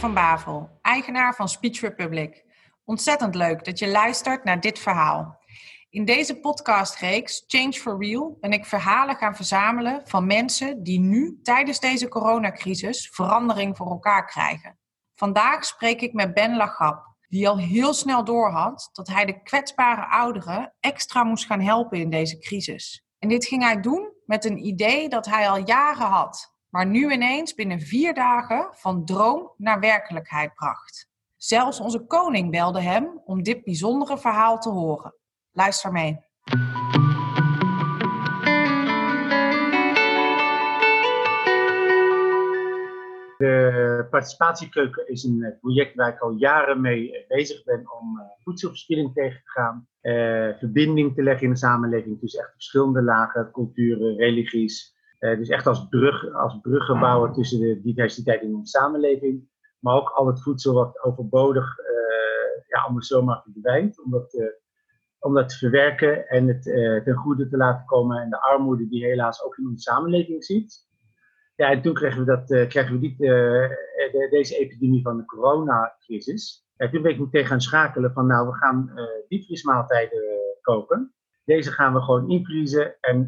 van Bavel, eigenaar van Speech Republic. Ontzettend leuk dat je luistert naar dit verhaal. In deze podcastreeks Change for Real ben ik verhalen gaan verzamelen van mensen die nu tijdens deze coronacrisis verandering voor elkaar krijgen. Vandaag spreek ik met Ben Lagap, die al heel snel doorhad dat hij de kwetsbare ouderen extra moest gaan helpen in deze crisis. En dit ging hij doen met een idee dat hij al jaren had, maar nu ineens binnen vier dagen van droom naar werkelijkheid bracht. Zelfs onze koning belde hem om dit bijzondere verhaal te horen. Luister mee. De participatiekeuken is een eh, project waar ik al jaren mee eh, bezig ben om eh, voedselverspilling tegen te gaan. verbinding te leggen in de samenleving tussen echt verschillende lagen, culturen, religies. Dus echt als, brug, als bruggenbouwer tussen de diversiteit in de samenleving. Maar ook al het voedsel wat overbodig ja, anders zomaar verdwijnt. Om dat, dat te verwerken en het ten goede te laten komen. En de armoede die helaas ook in onze samenleving ziet. Ja, en toen kregen we, dat, uh, kregen we die, uh, deze epidemie van de coronacrisis. En toen ben ik meteen gaan schakelen van nou, we gaan uh, diepvriesmaaltijden kopen. Deze gaan we gewoon invriezen. En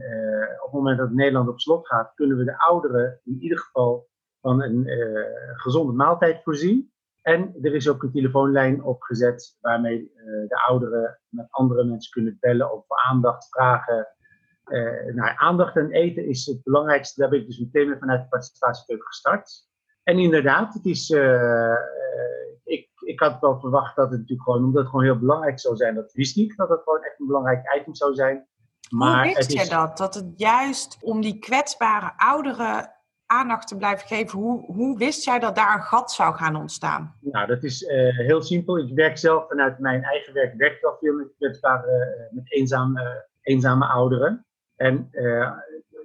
op het moment dat Nederland op slot gaat, kunnen we de ouderen in ieder geval van een gezonde maaltijd voorzien. En er is ook een telefoonlijn opgezet waarmee de ouderen met andere mensen kunnen bellen of aandacht vragen uh, aandacht en eten is het belangrijkste. Daar ben ik dus meteen vanuit de participatiekeuken gestart. En inderdaad, het is, uh, ik, ik had wel verwacht dat het natuurlijk gewoon, omdat het gewoon heel belangrijk zou zijn, dat wist niet dat het gewoon echt een belangrijk item zou zijn. Maar Hoe wist je dat? Dat het juist om die kwetsbare ouderen aandacht te blijven geven, hoe, hoe wist jij dat daar een gat zou gaan ontstaan? Nou, dat is uh, heel simpel. Ik werk zelf vanuit mijn eigen werk, werk wel veel met kwetsbare, met eenzame, eenzame ouderen. En uh,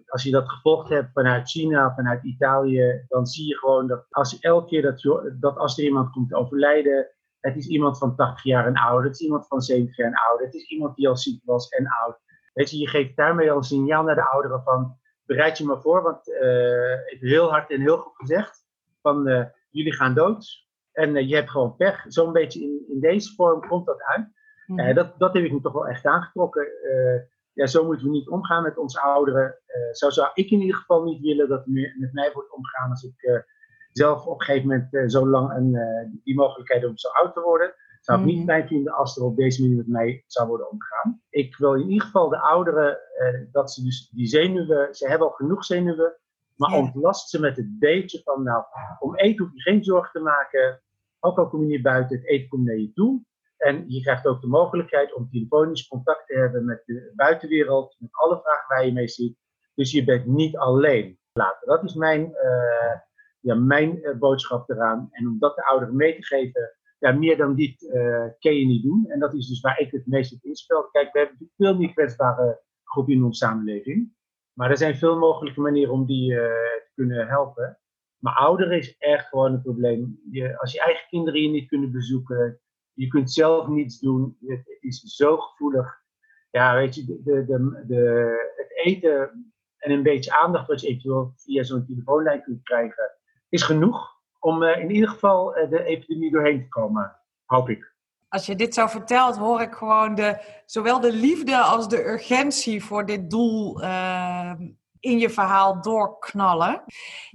als je dat gevolgd hebt vanuit China, vanuit Italië, dan zie je gewoon dat als elke keer dat, dat als er iemand komt overlijden, het is iemand van 80 jaar en ouder, het is iemand van 70 jaar en ouder, het is iemand die al ziek was en oud. Weet je, je geeft daarmee al een signaal naar de ouderen van, bereid je maar voor, want uh, heel hard en heel goed gezegd, van uh, jullie gaan dood en uh, je hebt gewoon pech. Zo'n beetje in, in deze vorm komt dat uit. Mm. dat, dat heb ik me toch wel echt aangetrokken ja, zo moeten we niet omgaan met onze ouderen. Uh, zo zou ik in ieder geval niet willen dat er met mij wordt omgegaan als ik uh, zelf op een gegeven moment uh, zo lang en die mogelijkheid om zo oud te worden. Zou ik niet mhm. fijn vinden als er op deze manier met mij zou worden omgegaan. Ik wil in ieder geval de ouderen, dat ze dus die zenuwen, ze hebben al genoeg zenuwen, maar ja. ontlast ze met het beetje van, nou, om eten hoef je geen zorgen te maken. Ook al kom je niet buiten, het eten komt naar je toe. En je krijgt ook de mogelijkheid om telefonisch contact te hebben met de buitenwereld, met alle vragen waar je mee zit. Dus je bent niet alleen later. Dat is mijn, uh, ja, mijn uh, boodschap eraan. En om dat de ouderen mee te geven, ja, meer dan dit uh, kun je niet doen. En dat is dus waar ik het meest op inspel. Kijk, we hebben veel meer kwetsbare groepen in onze samenleving. Maar er zijn veel mogelijke manieren om die te kunnen helpen. Maar ouderen is echt gewoon een probleem. Je, als je eigen kinderen je niet kunnen bezoeken, je kunt zelf niets doen. Het, is zo gevoelig. Ja, weet je, de, de, de, het eten en een beetje aandacht wat je eventueel via zo'n telefoonlijn kunt krijgen, is genoeg om uh, in ieder geval uh, de epidemie doorheen te komen, hoop ik. Als je dit zo vertelt, hoor ik gewoon de, zowel de liefde als de urgentie voor dit doel uh, in je verhaal doorknallen.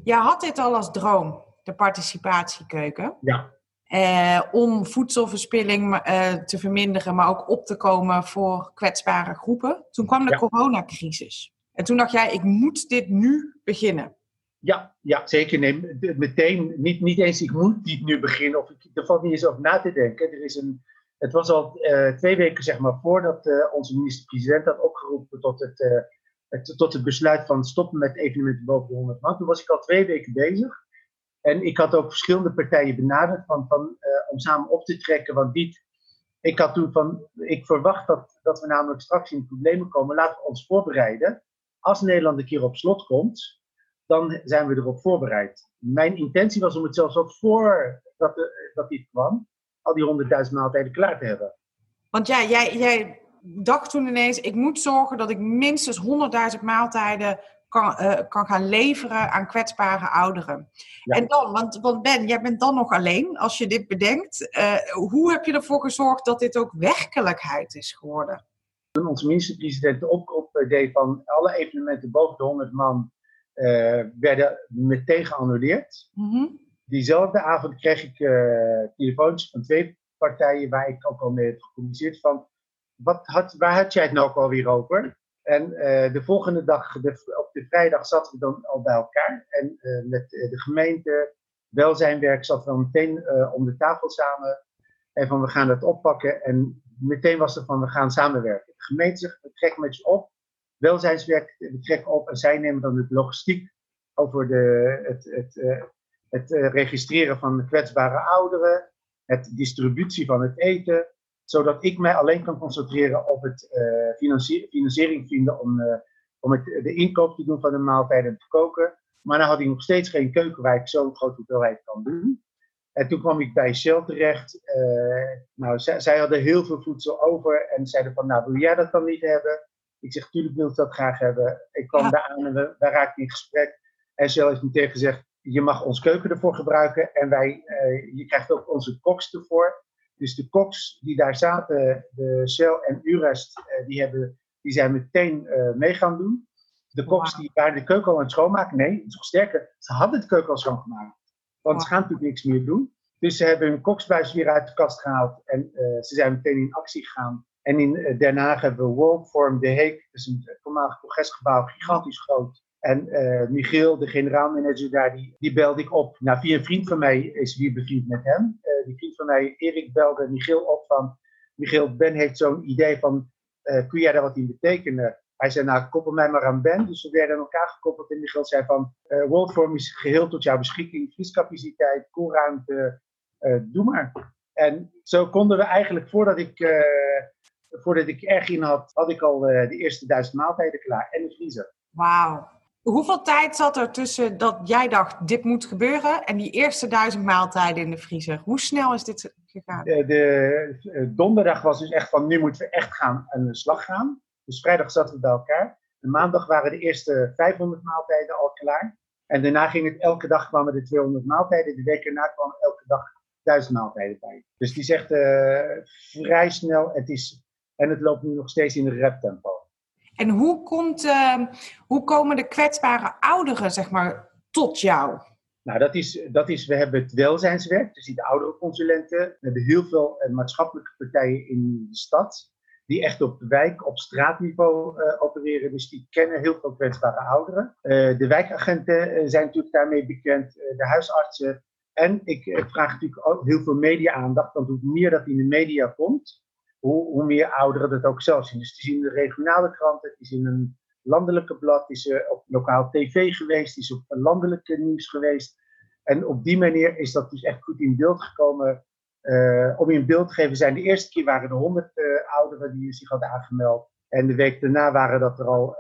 Je had dit al als droom, de participatiekeuken. Ja. Eh, om voedselverspilling eh, te verminderen, maar ook op te komen voor kwetsbare groepen. Toen kwam de coronacrisis. En toen dacht jij, ik moet dit nu beginnen. Ja, ja zeker. Nee, meteen, niet, niet eens ik moet dit nu beginnen, of ik, er valt niet eens over na te denken. Er is een, het was al uh, twee weken zeg maar, voordat uh, onze minister-president had opgeroepen tot het, uh, het, tot het besluit van stoppen met evenementen boven de 100 man. Toen was ik al twee weken bezig. En ik had ook verschillende partijen benaderd van, van, uh, om samen op te trekken. Want ik had toen van, ik verwacht dat, dat we namelijk straks in problemen komen. Laten we ons voorbereiden. Als Nederland een keer op slot komt, dan zijn we erop voorbereid. Mijn intentie was om het zelfs ook voor dat, dat dit kwam, al die honderdduizend maaltijden klaar te hebben. Want ja, jij, jij dacht toen ineens, ik moet zorgen dat ik minstens honderdduizend maaltijden kan, eh, kan gaan leveren aan kwetsbare ouderen. En dan, want, want Ben, jij bent dan nog alleen als je dit bedenkt. Eh, hoe heb je ervoor gezorgd dat dit ook werkelijkheid is geworden? Toen onze minister-president de oproep deed van alle evenementen boven de 100 man werden meteen geannuleerd. Mm Diezelfde avond kreeg ik telefoontjes van twee partijen waar ik ook al mee heb gecommuniceerd van wat had, waar had jij het nou ook alweer over? En uh, de volgende dag, op de vrijdag, zaten we dan al bij elkaar. En uh, met de gemeente, welzijnwerk, zaten we dan meteen om de tafel samen. En van we gaan dat oppakken. En meteen was er van we gaan samenwerken. De gemeente trekken met je op. Welzijnswerk, we trekken op. En zij nemen dan de logistiek over de, het, het, het registreren van kwetsbare ouderen. Het distributie van het eten zodat ik mij alleen kan concentreren op het uh, financiering vinden om, uh, om het, de inkoop te doen van de maaltijden te koken. Maar dan had ik nog steeds geen keuken waar ik zo'n grote hoeveelheid kan doen. En toen kwam ik bij Shell terecht. Uh, nou, zij, hadden heel veel voedsel over en zeiden van, nou wil jij dat dan niet hebben? Ik zeg, tuurlijk wil ik dat graag hebben. Ik kwam daar aan en we, raakten in gesprek. En Shell heeft meteen gezegd, je mag ons keuken ervoor gebruiken en wij, je krijgt ook onze koks ervoor. Dus de koks die daar zaten, de Shell en Urest, eh, die, hebben, die zijn meteen uh, mee gaan doen. De koks die waren de keuken al aan het schoonmaken. Nee, nog sterker. Ze hadden de keuken al schoongemaakt. Want ze gaan natuurlijk niks meer doen. Dus ze hebben hun koksbuis weer uit de kast gehaald. En uh, ze zijn meteen in actie gegaan. En in uh, Den Haag hebben we Worldform De Heek. Dat is een voormalig congresgebouw, gigantisch groot. En uh, Michiel, de generaalmanager daar, die, die belde ik op. Nou, via een vriend van mij is wie bevriend met hem. Uh, die vriend van mij, Erik, belde Michiel op van... Michiel, Ben heeft zo'n idee van, uh, kun jij daar wat in betekenen? Hij zei, nou, koppel mij maar aan Ben. Dus we werden aan elkaar gekoppeld. En Michiel zei van, Worldform is geheel tot jouw beschikking. Vriescapaciteit, koelruimte, doe maar. En zo konden we eigenlijk, voordat ik, voordat ik erg in had, had ik al de eerste duizend maaltijden klaar. En de vriezer. Wauw. Hoeveel tijd zat er tussen dat jij dacht, dit moet gebeuren, en die eerste duizend maaltijden in de vriezer? Hoe snel is dit gegaan? De, de, donderdag was dus echt van, nu moeten we echt gaan aan de slag gaan. Dus vrijdag zaten we bij elkaar. De maandag waren de eerste 500 maaltijden al klaar. En daarna ging het, elke dag kwamen de 200 maaltijden. De week erna kwamen elke dag 1000 maaltijden bij. Dus die zegt uh, vrij snel, het is, en het loopt nu nog steeds in de rap tempo. En hoe, komt, uh, hoe komen de kwetsbare ouderen zeg maar, tot jou? Nou, dat is, dat is, we hebben het welzijnswerk, dus die de ouderenconsulenten. We hebben heel veel uh, maatschappelijke partijen in de stad, die echt op wijk, op straatniveau uh, opereren. Dus die kennen heel veel kwetsbare ouderen. de wijkagenten zijn natuurlijk daarmee bekend, de huisartsen. En ik vraag natuurlijk ook heel veel media-aandacht, want hoe meer dat in de media komt, hoe, meer ouderen dat ook zelf zien. Dus die zien de regionale kranten, die zien een landelijke blad, is op lokaal tv geweest, is op landelijke nieuws geweest. En op die manier is dat dus echt goed in beeld gekomen. Uh, om in beeld te geven zijn de eerste keer waren er 100 uh, eh, ouderen die zich hadden aangemeld. En de week daarna waren dat er al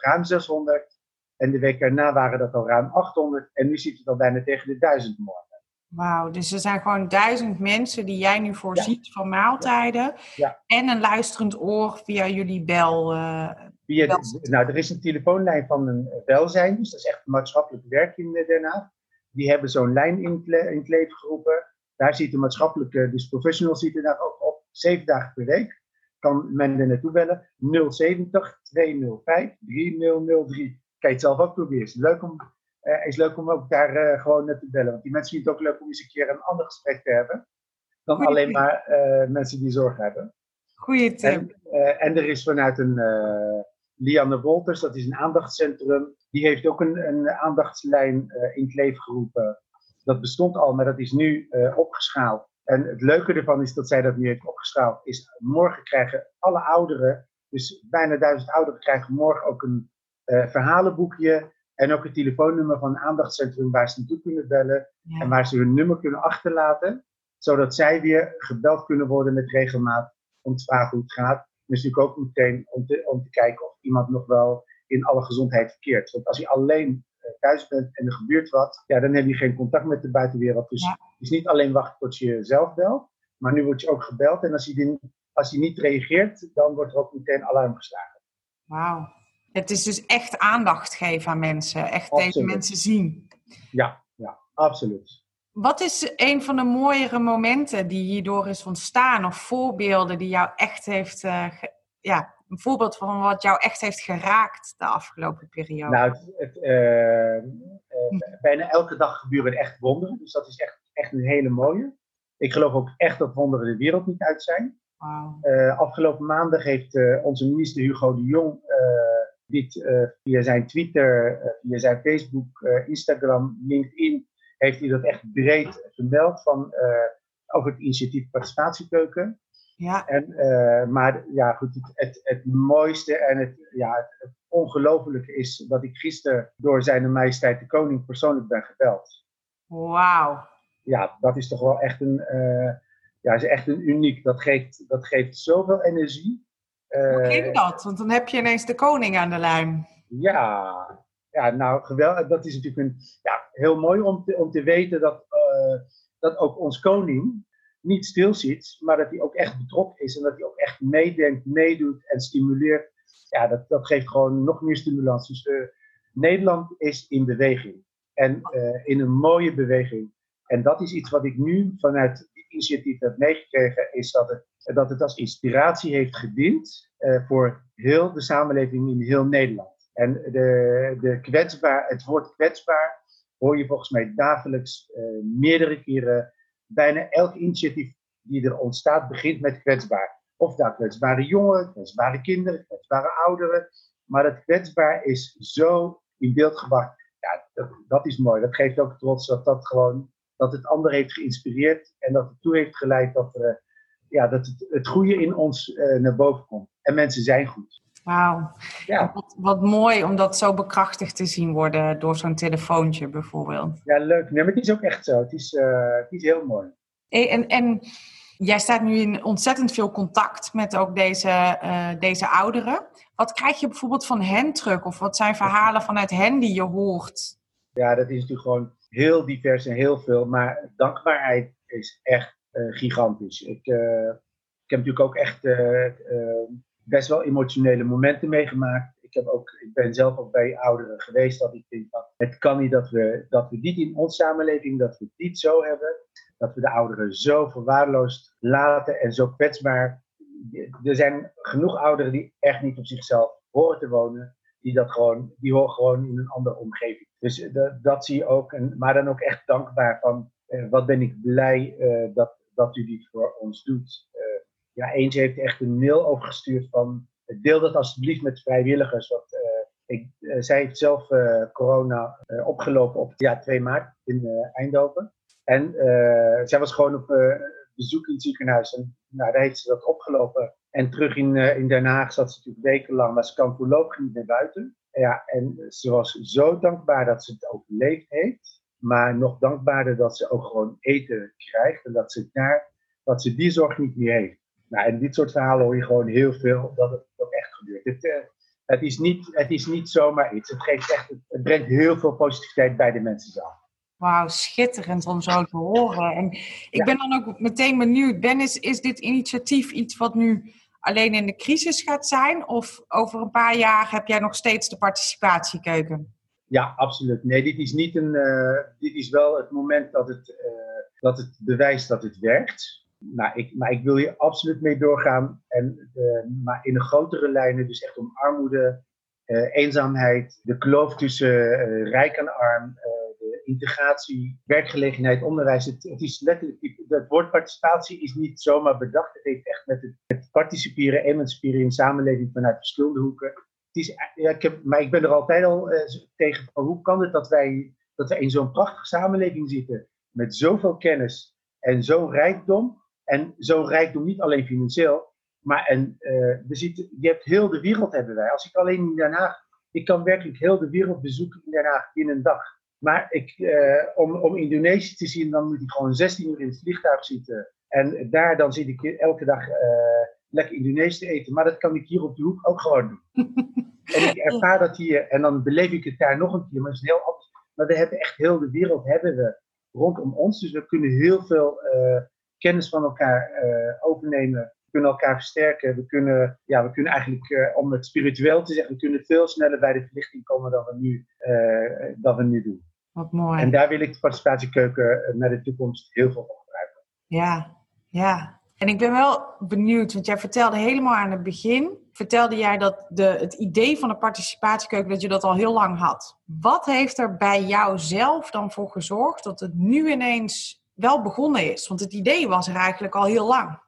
ruim 600. En de week daarna waren dat al ruim 800. En nu zit het al bijna tegen de 1000 morgen. Wauw, dus er zijn gewoon duizend mensen die jij nu voorziet van maaltijden. Ja. En een luisterend oor via jullie bel. Uh, via nou, er is een telefoonlijn van een welzijn, dus dat is echt maatschappelijk werk in Den Haag. Die hebben zo'n lijn in, in het leven geroepen. Daar ziet de maatschappelijke, dus professional ziet er daar ook op, zeven dagen per week. Kan men er naartoe bellen. 070 205 3003. Kan je het zelf ook proberen. Leuk om uh, is leuk om ook daar uh, gewoon net te bellen. Want die mensen vinden het ook leuk om eens een keer een ander gesprek te hebben. Dan Goeie alleen maar uh, mensen die zorg hebben. Goeie tip. En, en er is vanuit een Lianne Wolters, dat is een aandachtscentrum. Die heeft ook een, een aandachtslijn in het leven geroepen. Dat bestond al, maar dat is nu opgeschaald. En het leuke ervan is dat zij dat nu heeft opgeschaald. Is morgen krijgen alle ouderen, dus bijna duizend ouderen, krijgen morgen ook een verhalenboekje en ook het telefoonnummer van een aandachtscentrum waar ze naartoe kunnen bellen. En waar ze hun nummer kunnen achterlaten. Zodat zij weer gebeld kunnen worden met regelmaat om te vragen hoe het gaat. Dus natuurlijk ook meteen om te, om te kijken of iemand nog wel in alle gezondheid verkeert. Want als je alleen eh, thuis bent en er gebeurt wat, ja, dan heb je geen contact met de buitenwereld. Dus het is niet alleen wachten tot je zelf belt, maar nu word je ook gebeld. En als je, als je niet reageert, dan wordt er ook meteen alarm geslagen. Wauw. Het is dus echt aandacht geven aan mensen, echt deze mensen zien. Ja, ja, absoluut. Wat is een van de mooiere momenten die hierdoor is ontstaan, of voorbeelden die jou echt heeft, uh, ja, een voorbeeld van wat jou echt heeft geraakt de afgelopen periode? Nou, het, het, uh, uh, bijna elke dag gebeuren echt wonderen, dus dat is echt, echt een hele mooie. Ik geloof ook echt dat wonderen de wereld niet uit zijn. Wow. afgelopen maandag heeft onze minister Hugo de Jong dit via zijn Twitter, via zijn Facebook, Instagram, LinkedIn heeft hij dat echt breed vermeld van, over het initiatief Participatiekeuken. Ja. En, uh, maar ja, goed, het, het, het, mooiste en het, ja, het, ongelofelijke is dat ik gisteren door zijn majesteit de koning persoonlijk ben gebeld. Wauw. Ja, dat is toch wel echt een, uh, ja, is echt een uniek. Dat geeft, dat geeft zoveel energie. Hoe ging dat? Want dan heb je ineens de koning aan de lijn. Ja, ja, nou geweldig. Dat is natuurlijk een, ja, heel mooi om te, om te weten dat, uh, dat ook ons koning niet stilzit, maar dat hij ook echt betrokken is en dat hij ook echt meedenkt, meedoet en stimuleert. Ja, dat, dat geeft gewoon nog meer stimulans. Dus uh, Nederland is in beweging en uh, in een mooie beweging. En dat is iets wat ik nu vanuit initiatief heb meegekregen, is dat het, dat het als inspiratie heeft gediend voor heel de samenleving in heel Nederland. En de, de kwetsbaar, het woord kwetsbaar hoor je volgens mij dagelijks uh, meerdere keren. Bijna elk initiatief die er ontstaat begint met kwetsbaar. Of daar kwetsbare jongeren, kwetsbare kinderen, kwetsbare ouderen. Maar het kwetsbaar is zo in beeld gebracht. Ja, dat, dat is mooi. Dat geeft ook trots dat dat gewoon dat het ander heeft geïnspireerd en dat het toe heeft geleid dat, er, ja, dat het, het goede in ons uh, naar boven komt. En mensen zijn goed. Wauw. Ja. Wat, wat, mooi om dat zo bekrachtigd te zien worden door zo'n telefoontje bijvoorbeeld. Ja, leuk. Nee, maar het is ook echt zo. Het is, uh, het is heel mooi. En, en jij staat nu in ontzettend veel contact met ook deze, uh, deze ouderen. Wat krijg je bijvoorbeeld van hen terug? Of wat zijn verhalen vanuit hen die je hoort? Ja, dat is natuurlijk gewoon heel divers en heel veel. Maar dankbaarheid is echt uh, gigantisch. Ik, ik heb natuurlijk ook echt best wel emotionele momenten meegemaakt. Ik, heb ook, ik ben zelf ook bij ouderen geweest dat ik denk van het kan niet dat we, dat we dit in onze samenleving, dat we dit zo hebben. Dat we de ouderen zo verwaarloosd laten en zo kwetsbaar. Er zijn genoeg ouderen die echt niet op zichzelf horen te wonen. Die, dat gewoon, die horen gewoon in een andere omgeving. Dus uh, dat zie je ook. En, maar dan ook echt dankbaar van uh, wat ben ik blij uh, dat, dat u dit voor ons doet ja, eentje heeft echt een mail overgestuurd van deel dat alsjeblieft met vrijwilligers. Want ik, zij heeft zelf corona opgelopen op ja, 2 maart in Eindhoven. En zij was gewoon op bezoek in het ziekenhuis. En nou, daar heeft ze dat opgelopen. En terug in, in Den Haag zat ze natuurlijk wekenlang, maar ze kan voorlopig niet naar buiten. Ja, en ze was zo dankbaar dat ze het overleefd heeft. Maar nog dankbaarder dat ze ook gewoon eten krijgt. En dat ze, daar, dat ze die zorg niet meer heeft. Nou, en dit soort verhalen hoor je gewoon heel veel dat het ook echt gebeurt. Het, uh, het, is, niet, het is niet zomaar iets. Het, geeft echt, het brengt heel veel positiviteit bij de mensen zelf. Wauw, schitterend om zo te horen. En ik ben dan ook meteen benieuwd, Ben, is, is dit initiatief iets wat nu alleen in de crisis gaat zijn? Of over een paar jaar heb jij nog steeds de participatiekeuken? Ja, absoluut. Nee, dit is, niet een, uh, dit is wel het moment dat het, uh, dat het bewijst dat het werkt nou, ik, maar ik wil hier absoluut mee doorgaan. En, uh, maar in de grotere lijnen, dus echt om armoede, eenzaamheid, de kloof tussen rijk en arm, integratie, werkgelegenheid, onderwijs. Het, is letterlijk, het woord participatie is niet zomaar bedacht. Het heeft echt met het, het participeren, emanciperen in samenleving vanuit verschillende hoeken. Het is, ja, ik heb, maar ik ben er altijd al tegen van hoe kan het dat wij, dat wij in zo'n prachtige samenleving zitten met zoveel kennis en zo'n rijkdom. En zo'n rijkdom niet alleen financieel, maar en, uh, we zitten, je hebt heel de wereld hebben wij. Als ik alleen in Den Haag, ik kan werkelijk heel de wereld bezoeken in Den Haag in een dag. Maar ik, uh, om, om Indonesië te zien, dan moet ik gewoon 16 uur in het vliegtuig zitten. En daar dan zit ik elke dag uh, lekker Indonesisch te eten. Maar dat kan ik hier op de hoek ook gewoon doen. en ik ervaar dat hier en dan beleef ik het daar nog een keer. Maar het is heel anders. Maar we hebben echt heel de wereld hebben we rondom ons. Dus we kunnen heel veel kennis van elkaar overnemen. We kunnen elkaar versterken. We kunnen, ja, we kunnen eigenlijk, om het spiritueel te zeggen, we kunnen veel sneller bij de verlichting komen dan we nu, dan we nu doen. Wat mooi. En daar wil ik de participatiekeuken naar de toekomst heel veel van gebruiken. Ja, ja. En ik ben wel benieuwd, want jij vertelde helemaal aan het begin, vertelde jij dat de, het idee van de participatiekeuken, dat je dat al heel lang had. Wat heeft er bij jou zelf dan voor gezorgd dat het nu ineens wel begonnen is? Want het idee was er eigenlijk al heel lang.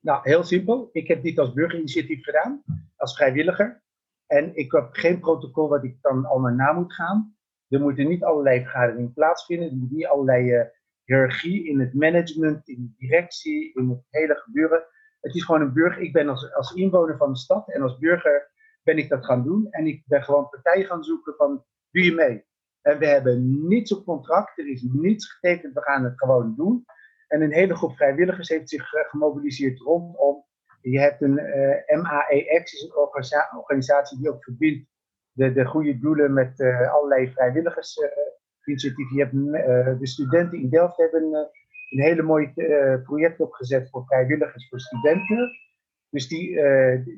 Nou, heel simpel. Ik heb dit als burgerinitiatief gedaan, als vrijwilliger. En ik heb geen protocol wat ik dan allemaal na moet gaan. Er moeten niet allerlei vergaderingen plaatsvinden. Er moet niet allerlei uh, hiërarchie in het management, in de directie, in het hele gebeuren. Het is gewoon een burger. Ik ben als, als inwoner van de stad en als burger ben ik dat gaan doen. En ik ben gewoon partijen gaan zoeken van, doe je mee? En we hebben niets op contract, er is niets getekend, we gaan het gewoon doen. En een hele groep vrijwilligers heeft zich eh, gemobiliseerd rondom. Je hebt een uh, eh, MAEX, is een organisatie die ook verbindt de, de goede doelen met uh, allerlei vrijwilligersinitiatieven. je hebt de studenten in Delft hebben een hele mooi project opgezet voor vrijwilligers voor studenten. Dus die,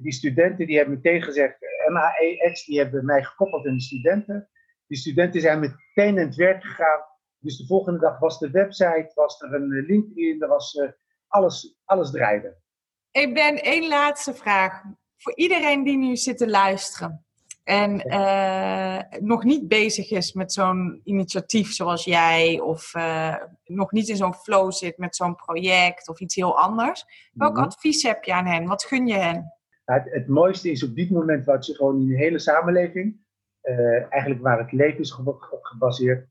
die studenten die hebben meteen gezegd, MAEX, die hebben mij gekoppeld aan de studenten. Die studenten zijn meteen aan het werk gegaan dus de volgende dag was de website, was er een eh, LinkedIn, er was alles, alles draaide. Ik ben één laatste vraag. Voor iedereen die nu zit te luisteren en uh, nog niet bezig is met zo'n initiatief zoals jij, of nog niet in zo'n flow zit met zo'n project of iets heel anders, welk mhm. advies heb je aan hen? Wat gun je hen? Het, het, mooiste is op dit moment wat je gewoon in de hele samenleving, eigenlijk waar het leven is gebaseerd,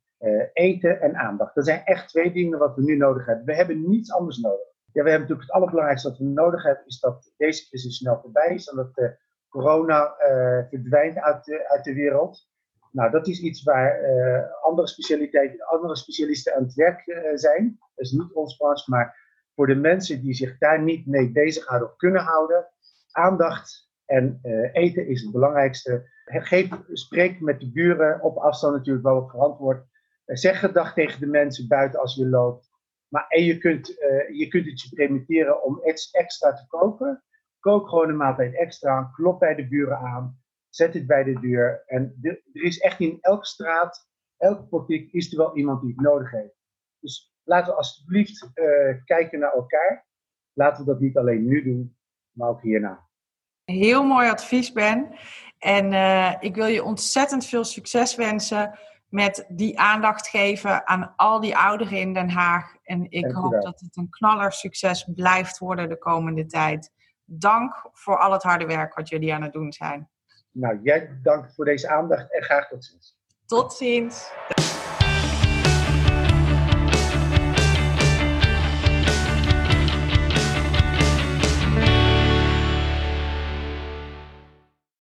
eten en aandacht. Dat zijn echt twee dingen wat we nu nodig hebben. We hebben niets anders nodig. Ja, we hebben natuurlijk het allerbelangrijkste wat we nodig hebben, is dat deze crisis snel voorbij is en dat corona uh, verdwijnt uit de, uit de wereld. Nou, dat is iets waar andere, specialiteiten, andere specialisten aan het werk zijn. Dat is niet ons branche, maar voor de mensen die zich daar niet mee bezighouden of kunnen houden, aandacht en eten is het belangrijkste. Geef, spreek met de buren op afstand natuurlijk wel verantwoord zeg gedag tegen de mensen buiten als je loopt. Maar en je kunt, je kunt het je permitteren om iets extra te kopen. Kook gewoon een maaltijd extra. Klop bij de buren aan. Zet het bij de deur. En er is echt in elke straat, elke politiek, is er wel iemand die het nodig heeft. Dus laten we alsjeblieft uh, kijken naar elkaar. Laten we dat niet alleen nu doen, maar ook hierna. Heel mooi advies, Ben. En uh, ik wil je ontzettend veel succes wensen met die aandacht geven aan al die ouderen in Den Haag. En ik hoop dat het een knaller succes blijft worden de komende tijd. Dank voor al het harde werk wat jullie aan het doen zijn. Nou, jij dank voor deze aandacht en graag tot ziens. Tot ziens.